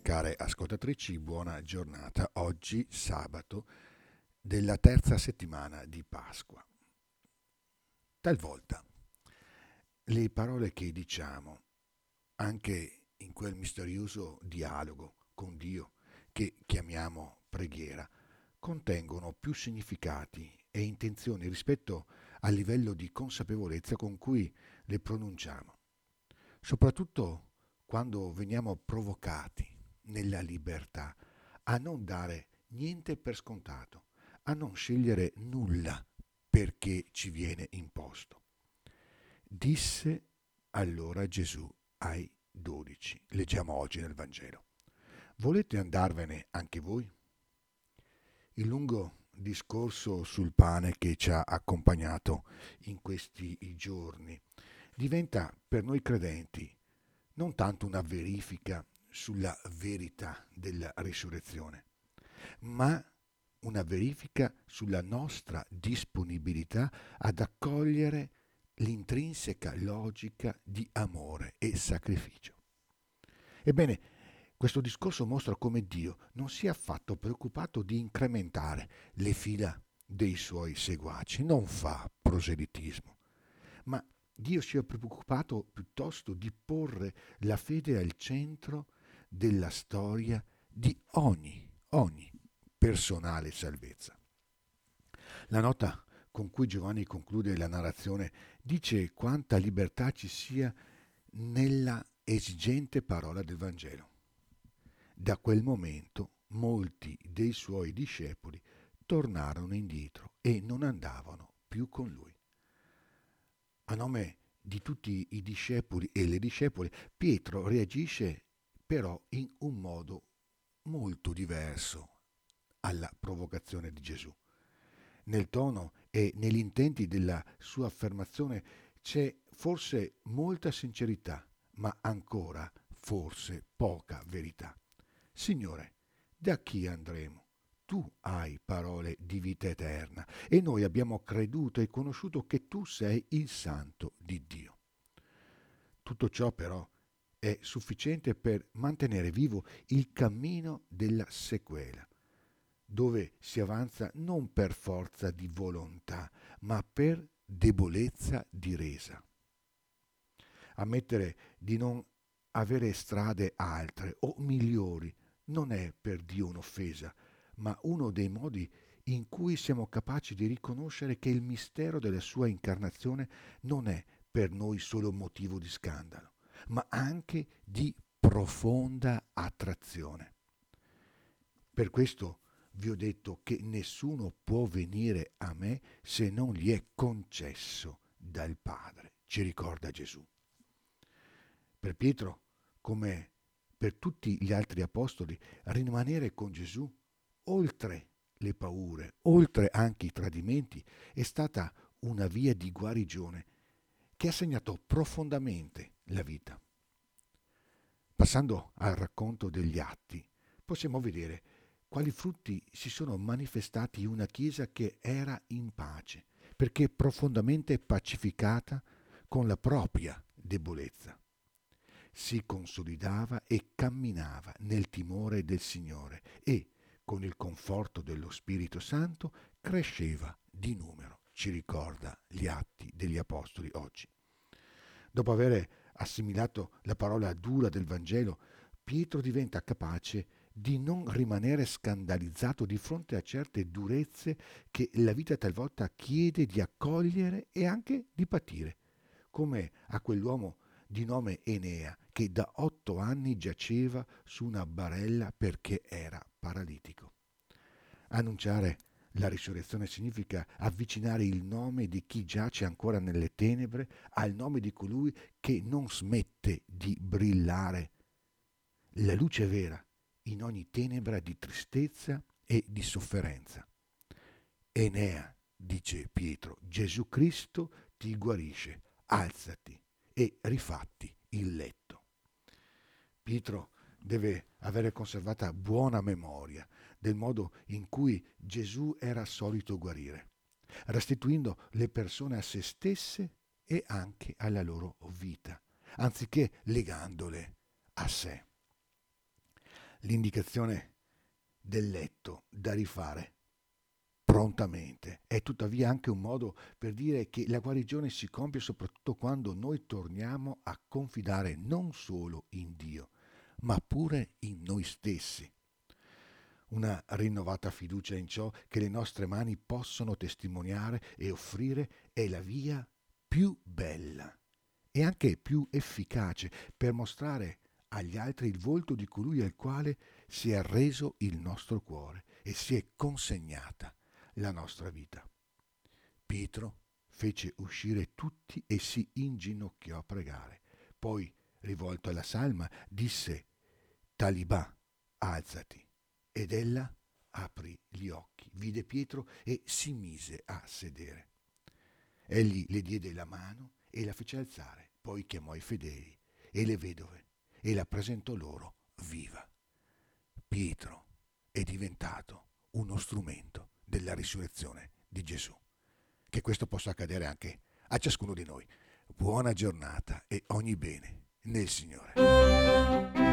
care ascoltatrici, buona giornata. Oggi sabato della terza settimana di Pasqua. Talvolta le parole che diciamo, anche in quel misterioso dialogo con Dio che chiamiamo preghiera, contengono più significati e intenzioni rispetto al livello di consapevolezza con cui le pronunciamo, soprattutto quando veniamo provocati nella libertà a non dare niente per scontato, a non scegliere nulla perché ci viene imposto. Disse allora Gesù ai dodici, leggiamo oggi nel Vangelo, volete andarvene anche voi? Il lungo discorso sul pane che ci ha accompagnato in questi giorni diventa per noi credenti non tanto una verifica sulla verità della risurrezione, ma una verifica sulla nostra disponibilità ad accogliere l'intrinseca logica di amore e sacrificio. Ebbene, questo discorso mostra come Dio non sia affatto preoccupato di incrementare le fila dei suoi seguaci, non fa proselitismo, ma Dio si è preoccupato piuttosto di porre la fede al centro della storia di ogni, ogni personale salvezza. La nota con cui Giovanni conclude la narrazione dice quanta libertà ci sia nella esigente parola del Vangelo. Da quel momento molti dei suoi discepoli tornarono indietro e non andavano più con lui a nome di tutti i discepoli e le discepole, Pietro reagisce però in un modo molto diverso alla provocazione di Gesù. Nel tono e negli intenti della sua affermazione c'è forse molta sincerità, ma ancora forse poca verità. Signore, da chi andremo? tu hai parole di vita eterna e noi abbiamo creduto e conosciuto che tu sei il santo di Dio. Tutto ciò però è sufficiente per mantenere vivo il cammino della sequela, dove si avanza non per forza di volontà, ma per debolezza di resa. Ammettere di non avere strade altre o migliori non è per Dio un'offesa, ma uno dei modi in cui siamo capaci di riconoscere che il mistero della sua incarnazione non è per noi solo motivo di scandalo, ma anche di profonda attrazione. Per questo vi ho detto che nessuno può venire a me se non gli è concesso dal Padre, ci ricorda Gesù. Per Pietro, come per tutti gli altri apostoli, rimanere con Gesù oltre le paure, oltre anche i tradimenti, è stata una via di guarigione che ha segnato profondamente la vita. Passando al racconto degli atti, possiamo vedere quali frutti si sono manifestati in una Chiesa che era in pace, perché profondamente pacificata con la propria debolezza. Si consolidava e camminava nel timore del Signore e, con il conforto dello Spirito Santo, cresceva di numero, ci ricorda gli atti degli Apostoli oggi. Dopo aver assimilato la parola dura del Vangelo, Pietro diventa capace di non rimanere scandalizzato di fronte a certe durezze che la vita talvolta chiede di accogliere e anche di patire, come a quell'uomo di nome Enea che da otto anni giaceva su una barella perché era paralitico. Annunciare la risurrezione significa avvicinare il nome di chi giace ancora nelle tenebre al nome di colui che non smette di brillare. La luce vera in ogni tenebra di tristezza e di sofferenza. Enea, dice Pietro, Gesù Cristo ti guarisce, alzati e rifatti il letto. Pietro deve avere conservata buona memoria del modo in cui Gesù era solito guarire, restituendo le persone a se stesse e anche alla loro vita, anziché legandole a sé. l'indicazione del letto da rifare prontamente. È tuttavia anche un modo per dire che la guarigione si compie soprattutto quando noi torniamo a confidare non solo in Dio, ma pure in noi stessi. Una rinnovata fiducia in ciò che le nostre mani possono testimoniare e offrire è la via più bella e anche più efficace per mostrare agli altri il volto di colui al quale si è reso il nostro cuore e si è consegnata la nostra vita. Pietro fece uscire tutti e si inginocchiò a pregare. Poi, rivolto alla salma, disse, Talibà, alzati. Ed ella aprì gli occhi, vide Pietro e si mise a sedere. Egli le diede la mano e la fece alzare, poi chiamò i fedeli e le vedove e la presentò loro viva. Pietro è diventato uno strumento della risurrezione di Gesù. Che questo possa accadere anche a ciascuno di noi. Buona giornata e ogni bene nel Signore.